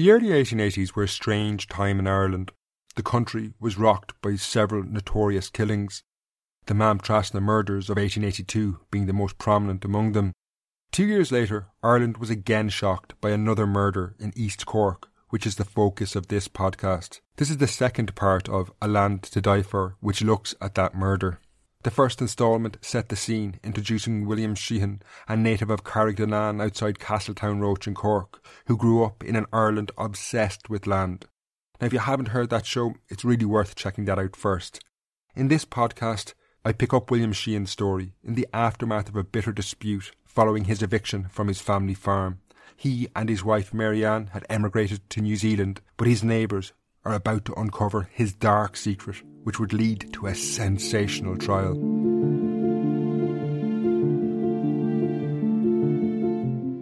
The early 1880s were a strange time in Ireland. The country was rocked by several notorious killings, the Mam murders of 1882 being the most prominent among them. Two years later, Ireland was again shocked by another murder in East Cork, which is the focus of this podcast. This is the second part of A Land to Die For, which looks at that murder. The first instalment set the scene, introducing William Sheehan, a native of Carrigdownane outside Castletownroche in Cork, who grew up in an Ireland obsessed with land. Now, if you haven't heard that show, it's really worth checking that out first. In this podcast, I pick up William Sheehan's story in the aftermath of a bitter dispute following his eviction from his family farm. He and his wife Marianne had emigrated to New Zealand, but his neighbours are about to uncover his dark secret which would lead to a sensational trial.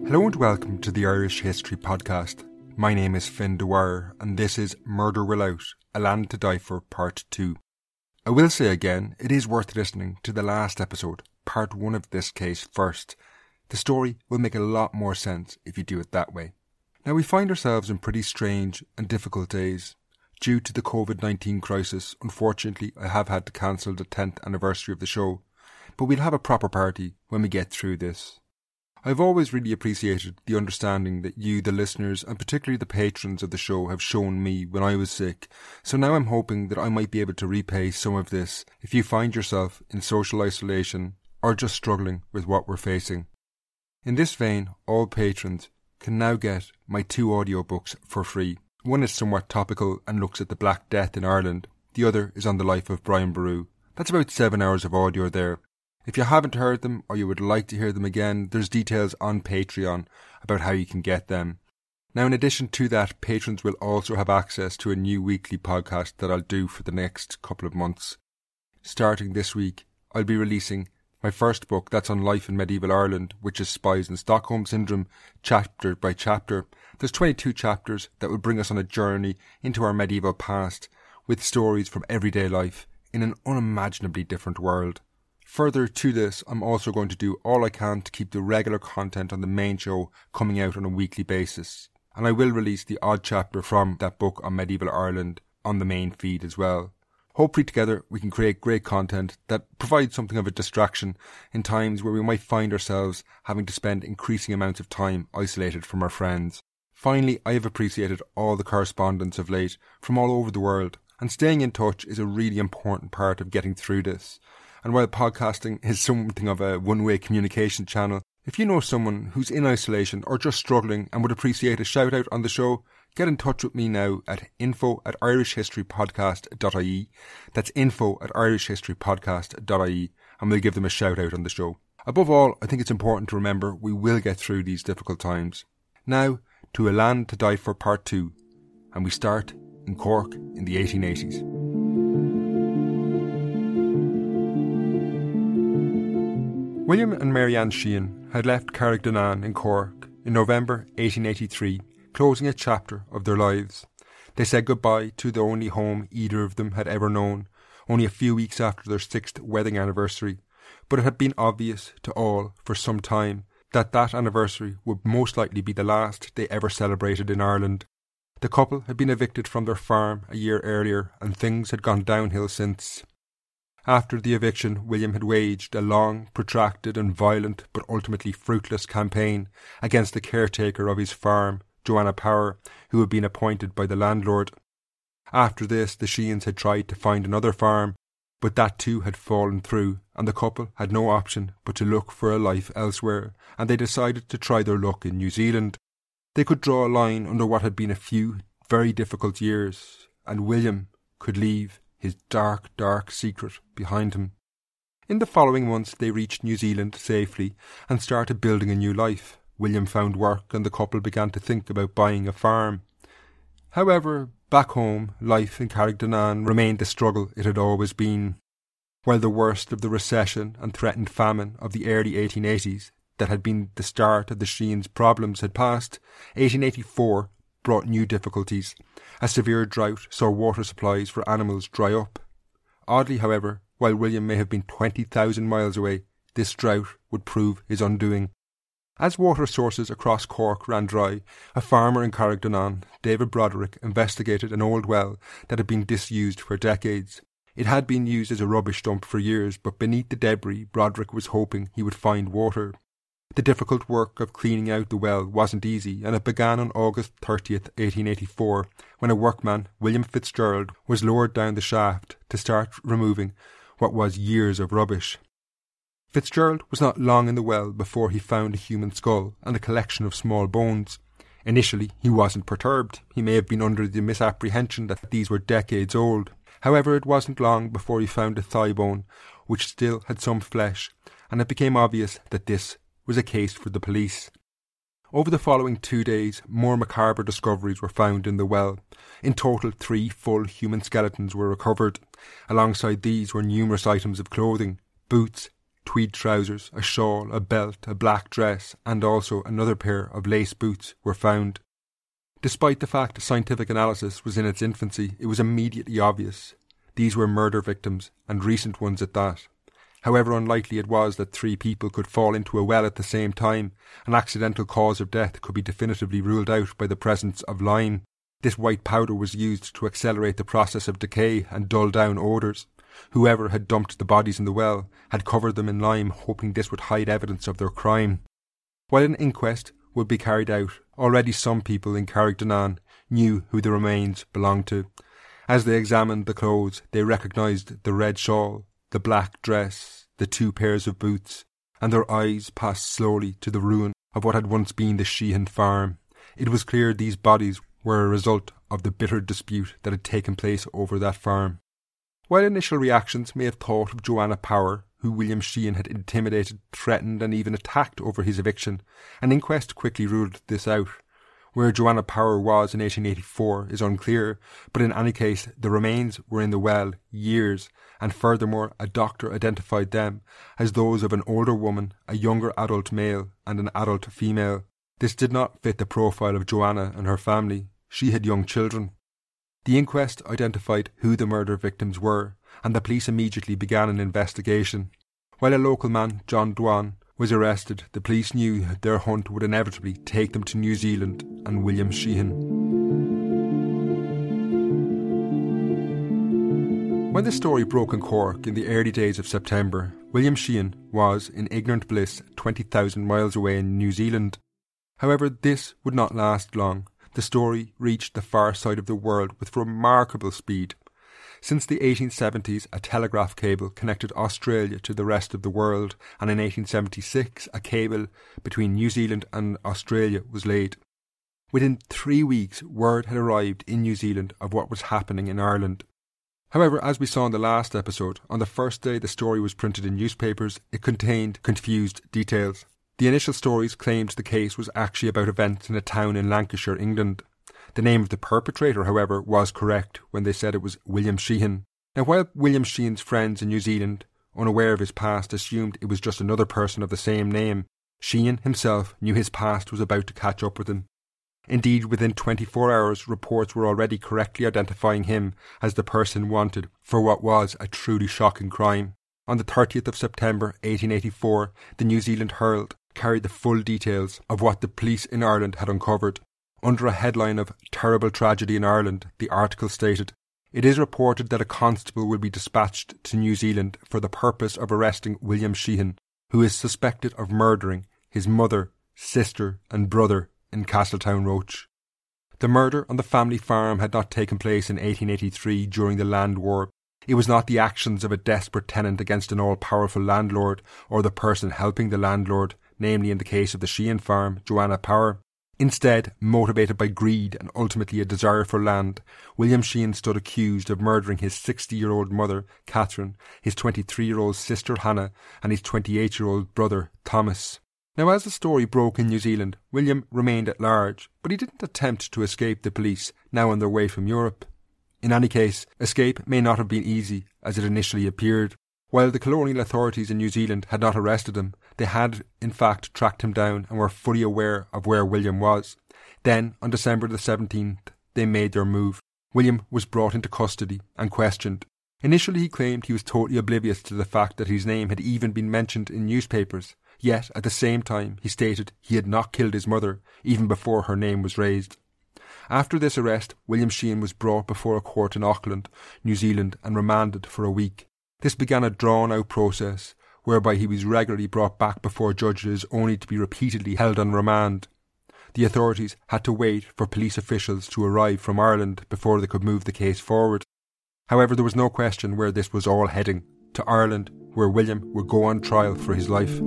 Hello and welcome to the Irish History Podcast. My name is Fin Dwyer, and this is Murder Will Out, A Land to Die For Part 2. I will say again, it is worth listening to the last episode, Part 1 of this case, first. The story will make a lot more sense if you do it that way. Now, we find ourselves in pretty strange and difficult days Due to the COVID 19 crisis, unfortunately, I have had to cancel the 10th anniversary of the show, but we'll have a proper party when we get through this. I've always really appreciated the understanding that you, the listeners, and particularly the patrons of the show, have shown me when I was sick, so now I'm hoping that I might be able to repay some of this if you find yourself in social isolation or just struggling with what we're facing. In this vein, all patrons can now get my two audiobooks for free. One is somewhat topical and looks at the Black Death in Ireland. The other is on the life of Brian Boru. That's about seven hours of audio there. If you haven't heard them or you would like to hear them again, there's details on Patreon about how you can get them. Now, in addition to that, patrons will also have access to a new weekly podcast that I'll do for the next couple of months. Starting this week, I'll be releasing my first book that's on life in medieval Ireland, which is Spies and Stockholm Syndrome, chapter by chapter. There's 22 chapters that will bring us on a journey into our medieval past with stories from everyday life in an unimaginably different world. Further to this, I'm also going to do all I can to keep the regular content on the main show coming out on a weekly basis. And I will release the odd chapter from that book on medieval Ireland on the main feed as well. Hopefully, together we can create great content that provides something of a distraction in times where we might find ourselves having to spend increasing amounts of time isolated from our friends. Finally, I have appreciated all the correspondence of late from all over the world, and staying in touch is a really important part of getting through this. And while podcasting is something of a one way communication channel, if you know someone who's in isolation or just struggling and would appreciate a shout out on the show, get in touch with me now at info at irishhistorypodcast.ie. That's info at irishhistorypodcast.ie and we'll give them a shout out on the show. Above all, I think it's important to remember we will get through these difficult times. Now, to A Land to Die For Part 2, and we start in Cork in the 1880s. William and Mary Ann Sheehan had left Carrigdownane in Cork in November 1883 closing a chapter of their lives. They said goodbye to the only home either of them had ever known, only a few weeks after their sixth wedding anniversary. But it had been obvious to all for some time that that anniversary would most likely be the last they ever celebrated in Ireland. The couple had been evicted from their farm a year earlier, and things had gone downhill since. After the eviction, William had waged a long, protracted, and violent, but ultimately fruitless campaign against the caretaker of his farm, Joanna Power, who had been appointed by the landlord. After this, the Sheehans had tried to find another farm, But that too had fallen through, and the couple had no option but to look for a life elsewhere, and they decided to try their luck in New Zealand. They could draw a line under what had been a few very difficult years, and William could leave his dark, dark secret behind him. In the following months, they reached New Zealand safely and started building a new life. William found work, and the couple began to think about buying a farm. However, back home, life in Carrigdownane remained the struggle it had always been. While the worst of the recession and threatened famine of the early 1880s that had been the start of the Sheehan's problems had passed, 1884 brought new difficulties. A severe drought saw water supplies for animals dry up. Oddly, however, while William may have been 20,000 miles away, this drought would prove his undoing. As water sources across Cork ran dry, a farmer in Carrigdownane, David Broderick, investigated an old well that had been disused for decades. It had been used as a rubbish dump for years, but beneath the debris, Broderick was hoping he would find water. The difficult work of cleaning out the well wasn't easy, and it began on August 30th, 1884, when a workman, William Fitzgerald, was lowered down the shaft to start removing what was years of rubbish. Fitzgerald was not long in the well before he found a human skull and a collection of small bones. Initially, he wasn't perturbed. He may have been under the misapprehension that these were decades old. However, it wasn't long before he found a thigh bone, which still had some flesh, and it became obvious that this was a case for the police. Over the following two days, more macabre discoveries were found in the well. In total, three full human skeletons were recovered. Alongside these were numerous items of clothing, boots, tweed trousers, a shawl, a belt, a black dress, and also another pair of lace boots were found. Despite the fact scientific analysis was in its infancy, it was immediately obvious these were murder victims, and recent ones at that. However unlikely it was that three people could fall into a well at the same time, an accidental cause of death could be definitively ruled out by the presence of lime. This white powder was used to accelerate the process of decay and dull down odours. Whoever had dumped the bodies in the well had covered them in lime, hoping this would hide evidence of their crime. While an inquest would be carried out, already some people in Carrigdownane knew who the remains belonged to. As they examined the clothes, they recognised the red shawl, the black dress, the two pairs of boots, and their eyes passed slowly to the ruin of what had once been the Sheehan farm. It was clear these bodies were a result of the bitter dispute that had taken place over that farm. While initial reactions may have thought of Joanna Power, who William Sheehan had intimidated, threatened, and even attacked over his eviction, an inquest quickly ruled this out. Where Joanna Power was in 1884 is unclear, but in any case, the remains were in the well years, and furthermore, a doctor identified them as those of an older woman, a younger adult male, and an adult female. This did not fit the profile of Joanna and her family. She had young children. The inquest identified who the murder victims were, and the police immediately began an investigation. While a local man, John Dwan, was arrested, the police knew their hunt would inevitably take them to New Zealand and William Sheehan. When the story broke in Cork in the early days of September, William Sheehan was, in ignorant bliss, 20,000 miles away in New Zealand. However, this would not last long the story reached the far side of the world with remarkable speed. Since the 1870s, a telegraph cable connected Australia to the rest of the world, and in 1876, a cable between New Zealand and Australia was laid. Within three weeks, word had arrived in New Zealand of what was happening in Ireland. However, as we saw in the last episode, on the first day the story was printed in newspapers, it contained confused details. The initial stories claimed the case was actually about events in a town in Lancashire, England. The name of the perpetrator, however, was correct when they said it was William Sheehan. Now, while William Sheehan's friends in New Zealand, unaware of his past, assumed it was just another person of the same name, Sheehan himself knew his past was about to catch up with him. Indeed, within 24 hours, reports were already correctly identifying him as the person wanted for what was a truly shocking crime. On the 30th of September 1884, the New Zealand Herald carried the full details of what the police in Ireland had uncovered. Under a headline of Terrible Tragedy in Ireland, the article stated, It is reported that a constable will be dispatched to New Zealand for the purpose of arresting William Sheehan, who is suspected of murdering his mother, sister, and brother in Castletownroche. The murder on the family farm had not taken place in 1883 during the Land War. It was not the actions of a desperate tenant against an all powerful landlord or the person helping the landlord, namely in the case of the Sheehan farm, Joanna Power. Instead, motivated by greed and ultimately a desire for land, William Sheehan stood accused of murdering his 60 year old mother, Catherine, his 23 year old sister, Hannah, and his 28 year old brother, Thomas. Now, as the story broke in New Zealand, William remained at large, but he didn't attempt to escape the police, now on their way from Europe. In any case, escape may not have been easy, as it initially appeared. While the colonial authorities in New Zealand had not arrested him, they had in fact tracked him down and were fully aware of where William was. Then, on December the 17th, they made their move. William was brought into custody and questioned. Initially, he claimed he was totally oblivious to the fact that his name had even been mentioned in newspapers. Yet, at the same time, he stated he had not killed his mother, even before her name was raised. After this arrest, William Sheehan was brought before a court in Auckland, New Zealand, and remanded for a week. This began a drawn out process, whereby he was regularly brought back before judges only to be repeatedly held on remand. The authorities had to wait for police officials to arrive from Ireland before they could move the case forward. However, there was no question where this was all heading to Ireland, where William would go on trial for his life.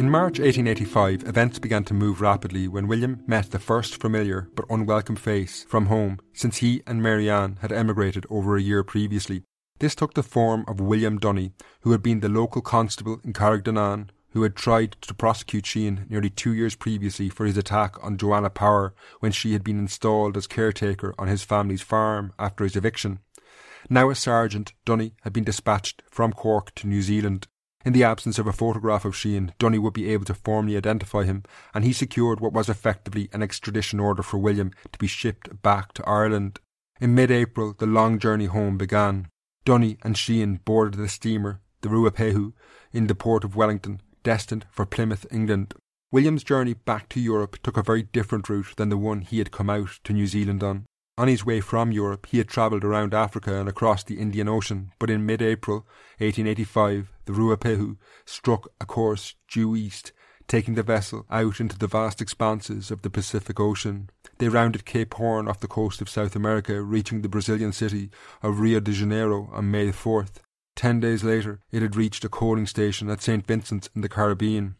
In March 1885, events began to move rapidly when William met the first familiar but unwelcome face from home since he and Mary Ann had emigrated over a year previously. This took the form of William Dunny, who had been the local constable in Carrigdownane, who had tried to prosecute Sheehan nearly two years previously for his attack on Joanna Power when she had been installed as caretaker on his family's farm after his eviction. Now a sergeant, Dunny had been dispatched from Cork to New Zealand in the absence of a photograph of Sheehan, Dunny would be able to formally identify him, and he secured what was effectively an extradition order for William to be shipped back to Ireland. In mid April, the long journey home began. Dunny and Sheehan boarded the steamer, the Ruapehu, in the port of Wellington, destined for Plymouth, England. William's journey back to Europe took a very different route than the one he had come out to New Zealand on. On his way from Europe, he had travelled around Africa and across the Indian Ocean, but in mid April 1885, the Ruapehu struck a course due east, taking the vessel out into the vast expanses of the Pacific Ocean. They rounded Cape Horn off the coast of South America, reaching the Brazilian city of Rio de Janeiro on May 4th. Ten days later, it had reached a coaling station at St. Vincent in the Caribbean.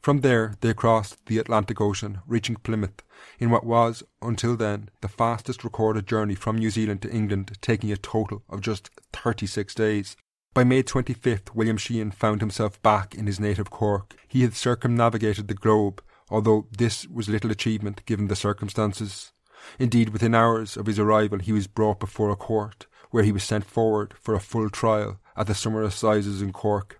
From there, they crossed the Atlantic Ocean, reaching Plymouth, in what was, until then, the fastest recorded journey from New Zealand to England, taking a total of just 36 days. By May 25th, William Sheehan found himself back in his native Cork. He had circumnavigated the globe, although this was little achievement given the circumstances. Indeed, within hours of his arrival, he was brought before a court, where he was sent forward for a full trial at the summer assizes in Cork.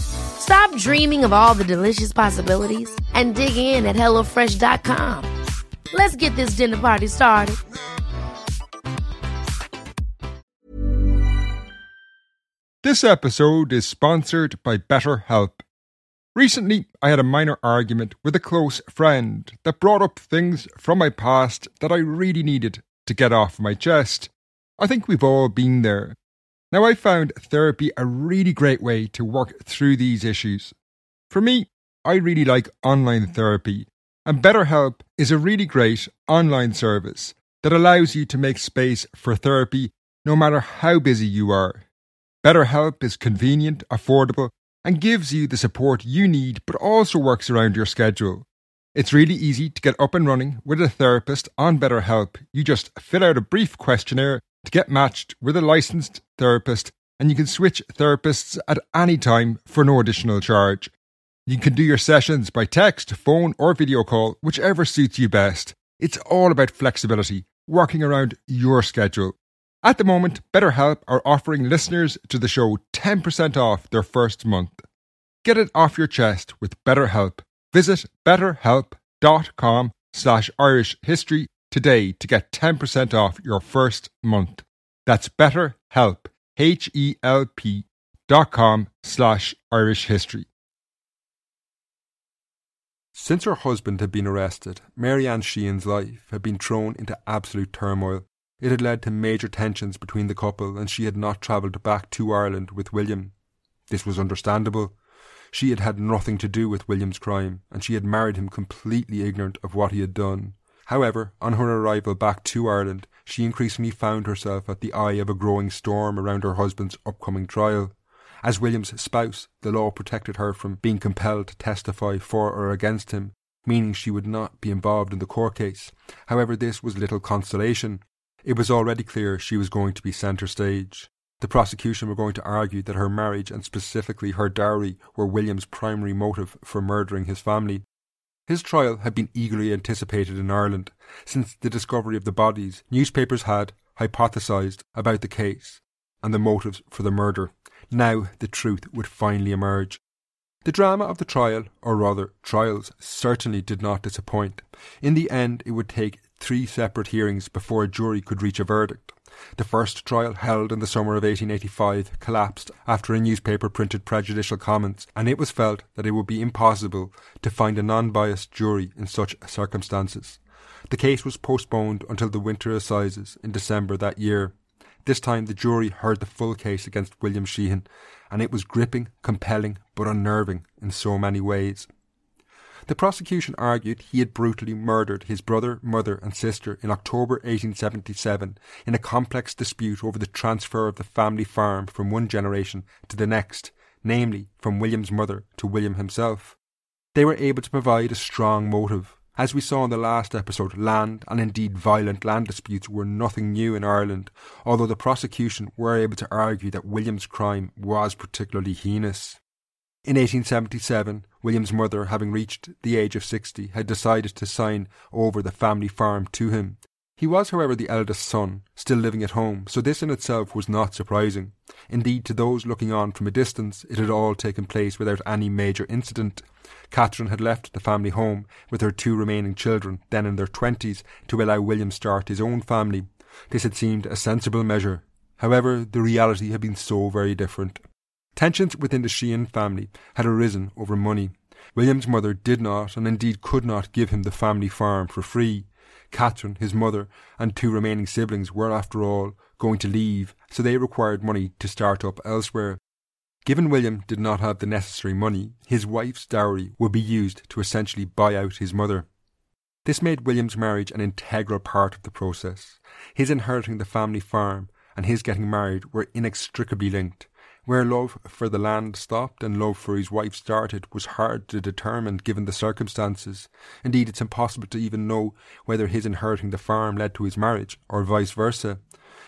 Stop dreaming of all the delicious possibilities and dig in at HelloFresh.com. Let's get this dinner party started. This episode is sponsored by BetterHelp. Recently, I had a minor argument with a close friend that brought up things from my past that I really needed to get off my chest. I think we've all been there. Now, I found therapy a really great way to work through these issues. For me, I really like online therapy, and BetterHelp is a really great online service that allows you to make space for therapy no matter how busy you are. BetterHelp is convenient, affordable, and gives you the support you need, but also works around your schedule. It's really easy to get up and running with a therapist on BetterHelp. You just fill out a brief questionnaire to get matched with a licensed therapist and you can switch therapists at any time for no additional charge. You can do your sessions by text, phone, or video call, whichever suits you best. It's all about flexibility, working around your schedule. At the moment, BetterHelp are offering listeners to the show 10% off their first month. Get it off your chest with BetterHelp. Visit betterhelp.com slash Irish history today to get 10% off your first month. That's betterhelp, H-E-L-P dot com slash Irish history. Since her husband had been arrested, Marianne Sheehan's life had been thrown into absolute turmoil. It had led to major tensions between the couple, and she had not travelled back to Ireland with William. This was understandable. She had had nothing to do with William's crime, and she had married him completely ignorant of what he had done. However, on her arrival back to Ireland, she increasingly found herself at the eye of a growing storm around her husband's upcoming trial. As William's spouse, the law protected her from being compelled to testify for or against him, meaning she would not be involved in the court case. However, this was little consolation. It was already clear she was going to be centre stage. The prosecution were going to argue that her marriage and specifically her dowry were William's primary motive for murdering his family. His trial had been eagerly anticipated in Ireland. Since the discovery of the bodies, newspapers had hypothesized about the case and the motives for the murder. Now the truth would finally emerge. The drama of the trial, or rather trials, certainly did not disappoint. In the end, it would take three separate hearings before a jury could reach a verdict. The first trial, held in the summer of 1885, collapsed after a newspaper printed prejudicial comments, and it was felt that it would be impossible to find a non biased jury in such circumstances. The case was postponed until the winter assizes in December that year. This time the jury heard the full case against William Sheehan, and it was gripping, compelling, but unnerving in so many ways. The prosecution argued he had brutally murdered his brother, mother, and sister in October 1877 in a complex dispute over the transfer of the family farm from one generation to the next, namely from William's mother to William himself. They were able to provide a strong motive. As we saw in the last episode, land and indeed violent land disputes were nothing new in Ireland, although the prosecution were able to argue that William's crime was particularly heinous. In 1877, William's mother, having reached the age of 60, had decided to sign over the family farm to him. He was, however, the eldest son, still living at home, so this in itself was not surprising. Indeed, to those looking on from a distance, it had all taken place without any major incident. Catherine had left the family home with her two remaining children, then in their twenties, to allow William start his own family. This had seemed a sensible measure. However, the reality had been so very different. Tensions within the Sheehan family had arisen over money. William's mother did not, and indeed could not, give him the family farm for free. Catherine, his mother, and two remaining siblings were, after all, going to leave, so they required money to start up elsewhere. Given William did not have the necessary money, his wife's dowry would be used to essentially buy out his mother. This made William's marriage an integral part of the process. His inheriting the family farm and his getting married were inextricably linked. Where love for the land stopped and love for his wife started was hard to determine given the circumstances. Indeed, it's impossible to even know whether his inheriting the farm led to his marriage or vice versa.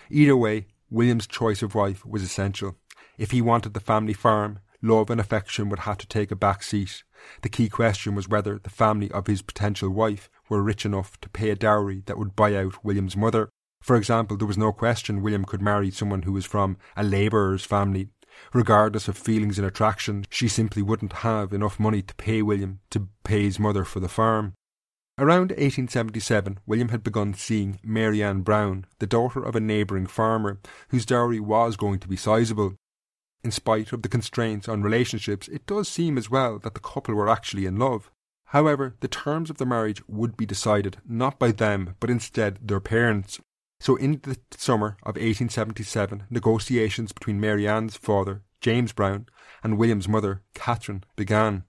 Either way, William's choice of wife was essential. If he wanted the family farm, love and affection would have to take a back seat. The key question was whether the family of his potential wife were rich enough to pay a dowry that would buy out William's mother. For example, there was no question William could marry someone who was from a labourer's family Regardless of feelings and attraction, she simply wouldn't have enough money to pay William to pay his mother for the farm. Around 1877, William had begun seeing Mary Ann Brown, the daughter of a neighbouring farmer, whose dowry was going to be sizable. In spite of the constraints on relationships, it does seem as well that the couple were actually in love. However, the terms of the marriage would be decided not by them, but instead their parents. So, in the summer of 1877, negotiations between Mary Ann's father, James Brown, and William's mother, Catherine, began.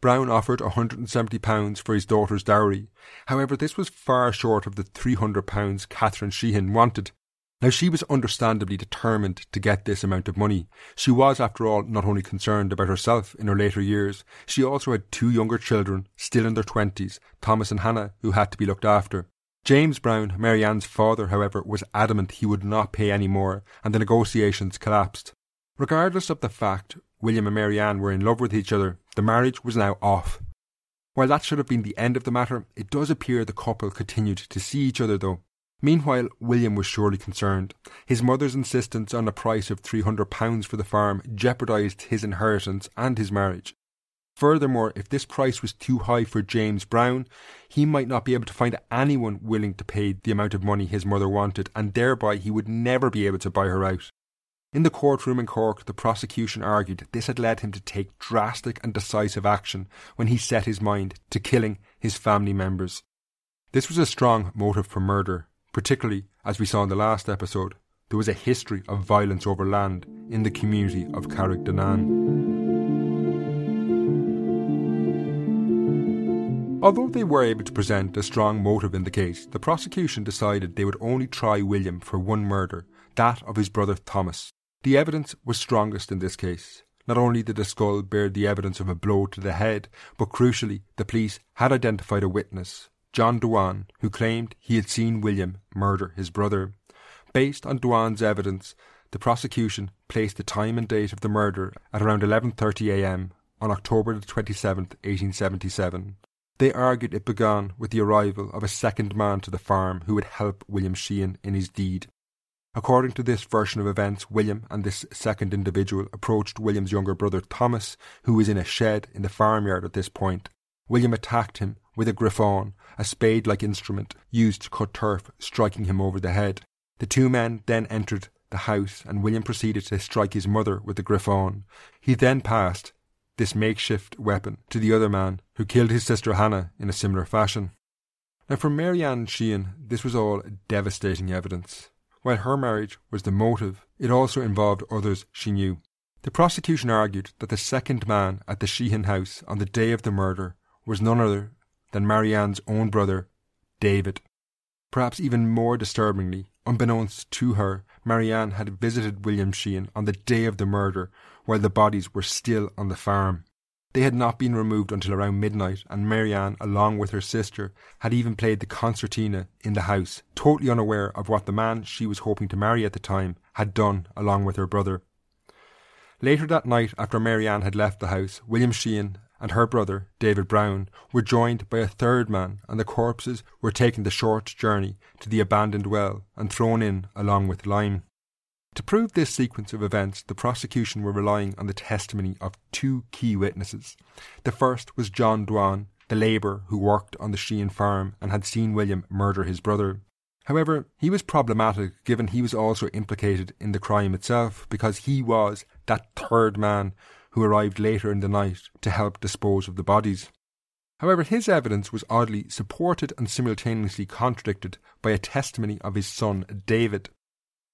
Brown offered £170 for his daughter's dowry. However, this was far short of the £300 Catherine Sheehan wanted. Now, she was understandably determined to get this amount of money. She was, after all, not only concerned about herself in her later years, she also had two younger children, still in their twenties, Thomas and Hannah, who had to be looked after. James Brown, Mary Ann's father, however, was adamant he would not pay any more, and the negotiations collapsed. Regardless of the fact William and Marianne were in love with each other, the marriage was now off. While that should have been the end of the matter, it does appear the couple continued to see each other though. Meanwhile, William was surely concerned. His mother's insistence on a price of £300 for the farm jeopardised his inheritance and his marriage. Furthermore, if this price was too high for James Brown, he might not be able to find anyone willing to pay the amount of money his mother wanted, and thereby he would never be able to buy her out. In the courtroom in Cork, the prosecution argued this had led him to take drastic and decisive action when he set his mind to killing his family members. This was a strong motive for murder, particularly, as we saw in the last episode, there was a history of violence over land in the community of Carrigdownane. Although they were able to present a strong motive in the case, the prosecution decided they would only try William for one murder, that of his brother Thomas. The evidence was strongest in this case. Not only did the skull bear the evidence of a blow to the head, but crucially, the police had identified a witness, John Dewan, who claimed he had seen William murder his brother. Based on Dewan's evidence, the prosecution placed the time and date of the murder at around 11:30 a.m. on October the 27th, 1877. They argued it began with the arrival of a second man to the farm who would help William Sheehan in his deed. According to this version of events, William and this second individual approached William's younger brother Thomas, who was in a shed in the farmyard at this point. William attacked him with a griffon, a spade like instrument used to cut turf, striking him over the head. The two men then entered the house and William proceeded to strike his mother with the griffon. He then passed this makeshift weapon to the other man, who killed his sister Hannah in a similar fashion. Now, for Marianne Sheehan, this was all devastating evidence. While her marriage was the motive, it also involved others she knew. The prosecution argued that the second man at the Sheehan house on the day of the murder was none other than Marianne's own brother, David. Perhaps even more disturbingly, unbeknownst to her, Marianne had visited William Sheehan on the day of the murder while the bodies were still on the farm. They had not been removed until around midnight, and Marianne, along with her sister, had even played the concertina in the house, totally unaware of what the man she was hoping to marry at the time had done along with her brother. Later that night, after Marianne had left the house, William Sheehan and her brother, David Brown, were joined by a third man, and the corpses were taken the short journey to the abandoned well and thrown in along with lime. To prove this sequence of events, the prosecution were relying on the testimony of two key witnesses. The first was John Dewan, the labourer who worked on the Sheehan farm and had seen William murder his brother. However, he was problematic given he was also implicated in the crime itself because he was that third man who arrived later in the night to help dispose of the bodies. However, his evidence was oddly supported and simultaneously contradicted by a testimony of his son David.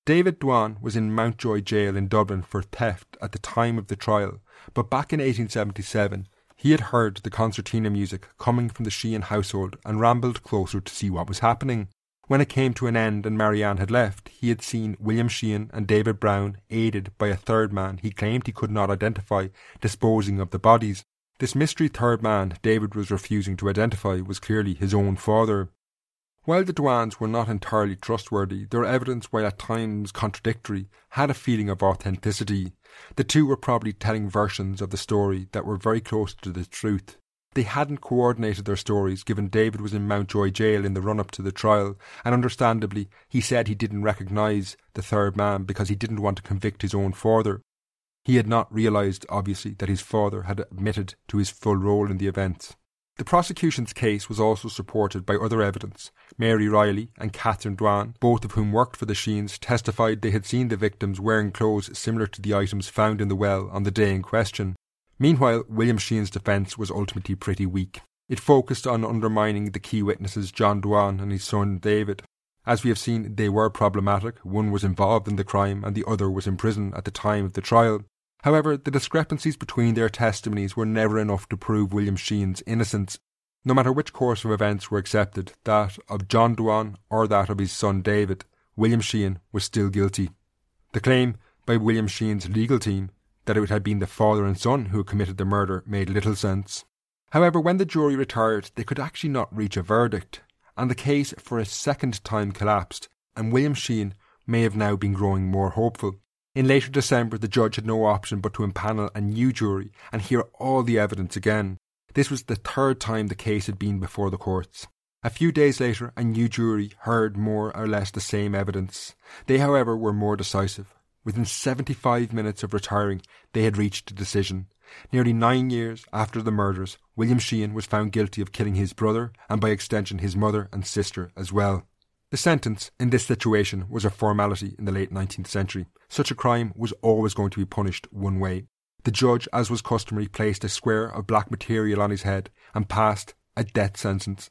David Dewan was in Mountjoy Jail in Dublin for theft at the time of the trial, but back in 1877 he had heard the concertina music coming from the Sheehan household and rambled closer to see what was happening. When it came to an end and Marianne had left, he had seen William Sheehan and David Brown, aided by a third man he claimed he could not identify, disposing of the bodies. This mystery third man David was refusing to identify was clearly his own father. While the Dewans were not entirely trustworthy, their evidence, while at times contradictory, had a feeling of authenticity. The two were probably telling versions of the story that were very close to the truth. They hadn't coordinated their stories, given David was in Mountjoy jail in the run up to the trial, and understandably, he said he didn't recognise the third man because he didn't want to convict his own father. He had not realised, obviously, that his father had admitted to his full role in the events. The prosecution's case was also supported by other evidence. Mary Riley and Catherine Dewan, both of whom worked for the Sheehans, testified they had seen the victims wearing clothes similar to the items found in the well on the day in question. Meanwhile, William Sheehan's defence was ultimately pretty weak. It focused on undermining the key witnesses John Dewan and his son David. As we have seen, they were problematic. One was involved in the crime and the other was in prison at the time of the trial. However, the discrepancies between their testimonies were never enough to prove William Sheehan's innocence. No matter which course of events were accepted, that of John Dewan or that of his son David, William Sheehan was still guilty. The claim by William Sheehan's legal team that it had been the father and son who committed the murder made little sense. However, when the jury retired, they could actually not reach a verdict, and the case for a second time collapsed, and William Sheehan may have now been growing more hopeful. In later December, the judge had no option but to impanel a new jury and hear all the evidence again. This was the third time the case had been before the courts. A few days later, a new jury heard more or less the same evidence. They, however, were more decisive. Within 75 minutes of retiring, they had reached a decision. Nearly nine years after the murders, William Sheehan was found guilty of killing his brother and by extension his mother and sister as well. The sentence in this situation was a formality in the late 19th century. Such a crime was always going to be punished one way. The judge, as was customary, placed a square of black material on his head and passed a death sentence.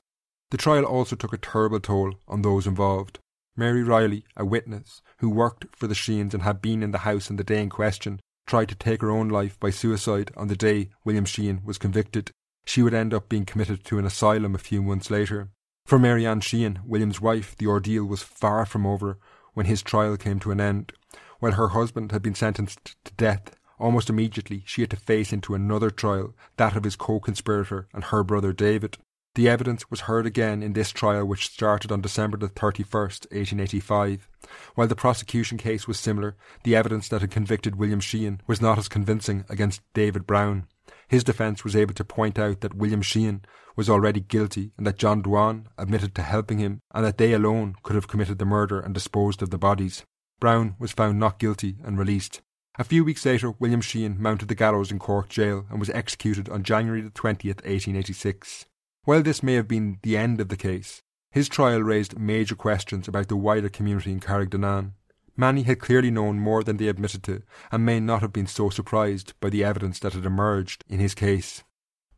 The trial also took a terrible toll on those involved. Mary Riley, a witness who worked for the Sheehans and had been in the house on the day in question, tried to take her own life by suicide on the day William Sheehan was convicted. She would end up being committed to an asylum a few months later. For Mary Ann Sheehan, William's wife, the ordeal was far from over when his trial came to an end. While her husband had been sentenced to death, almost immediately she had to face into another trial, that of his co-conspirator and her brother David. The evidence was heard again in this trial which started on December the 31st, 1885. While the prosecution case was similar, the evidence that had convicted William Sheehan was not as convincing against David Brown. His defence was able to point out that William Sheehan was already guilty and that John Dwan admitted to helping him and that they alone could have committed the murder and disposed of the bodies. Brown was found not guilty and released. A few weeks later, William Sheehan mounted the gallows in Cork jail and was executed on January 20, 1886. While this may have been the end of the case, his trial raised major questions about the wider community in Carrigdownane. Many had clearly known more than they admitted to, and may not have been so surprised by the evidence that had emerged in his case.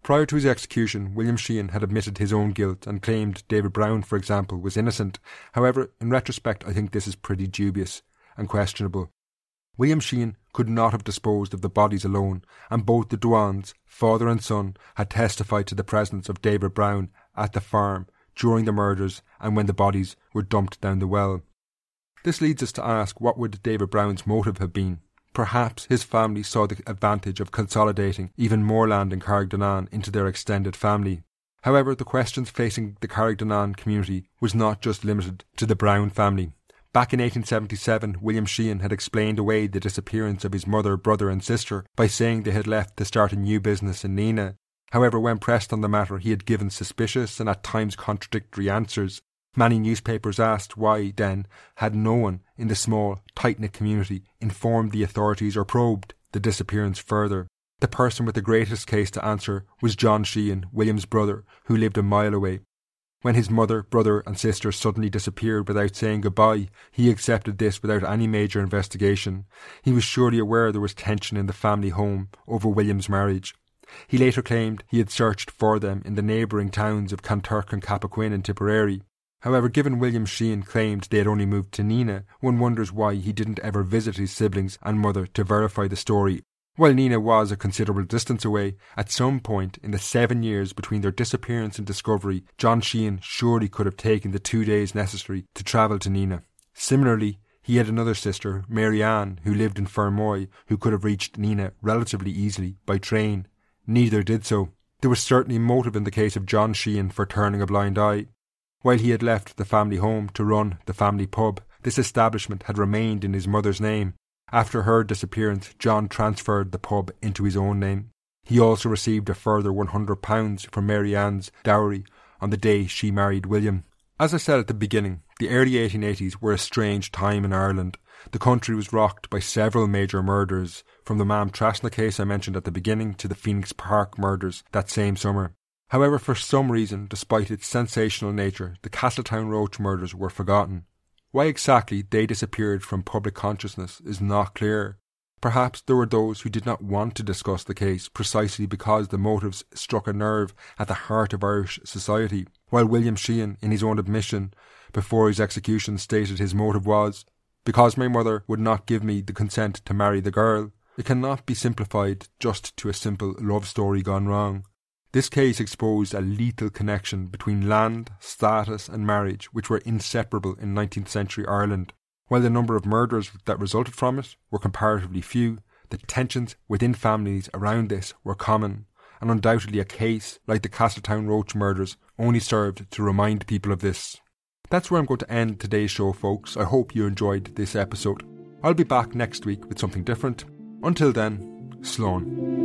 Prior to his execution, William Sheehan had admitted his own guilt and claimed David Brown, for example, was innocent. However, in retrospect, I think this is pretty dubious and questionable. William Sheehan could not have disposed of the bodies alone, and both the Duans, father and son, had testified to the presence of David Brown at the farm during the murders and when the bodies were dumped down the well. This leads us to ask what would David Brown's motive have been? Perhaps his family saw the advantage of consolidating even more land in Carrigdownane into their extended family. However, the questions facing the Carrigdownane community was not just limited to the Brown family. Back in 1877, William Sheehan had explained away the disappearance of his mother, brother, and sister by saying they had left to start a new business in Nenagh. However, when pressed on the matter, he had given suspicious and at times contradictory answers, Many newspapers asked why, then, had no one in the small, tight knit community informed the authorities or probed the disappearance further. The person with the greatest case to answer was John Sheehan, William's brother, who lived a mile away. When his mother, brother, and sister suddenly disappeared without saying goodbye, he accepted this without any major investigation. He was surely aware there was tension in the family home over William's marriage. He later claimed he had searched for them in the neighbouring towns of Kanturk and Cappoquin and Tipperary, However, given William Sheehan claimed they had only moved to Nenagh, one wonders why he didn't ever visit his siblings and mother to verify the story. While Nenagh was a considerable distance away, at some point in the seven years between their disappearance and discovery, John Sheehan surely could have taken the two days necessary to travel to Nenagh. Similarly, he had another sister, Mary Ann, who lived in Fermoy, who could have reached Nenagh relatively easily by train. Neither did so. There was certainly motive in the case of John Sheehan for turning a blind eye. While he had left the family home to run the family pub, this establishment had remained in his mother's name. After her disappearance, John transferred the pub into his own name. He also received a further £100 from Mary Ann's dowry on the day she married William. As I said at the beginning, the early 1880s were a strange time in Ireland. The country was rocked by several major murders, from the Maamtrasna case I mentioned at the beginning to the Phoenix Park murders that same summer. However, for some reason, despite its sensational nature, the Castletownroche murders were forgotten. Why exactly they disappeared from public consciousness is not clear. Perhaps there were those who did not want to discuss the case precisely because the motives struck a nerve at the heart of Irish society, while William Sheehan, in his own admission before his execution, stated his motive was because my mother would not give me the consent to marry the girl. It cannot be simplified just to a simple love story gone wrong. This case exposed a lethal connection between land, status, and marriage, which were inseparable in 19th century Ireland. While the number of murders that resulted from it were comparatively few, the tensions within families around this were common, and undoubtedly a case like the Castletownroche murders only served to remind people of this. That's where I'm going to end today's show, folks. I hope you enjoyed this episode. I'll be back next week with something different. Until then, Slán.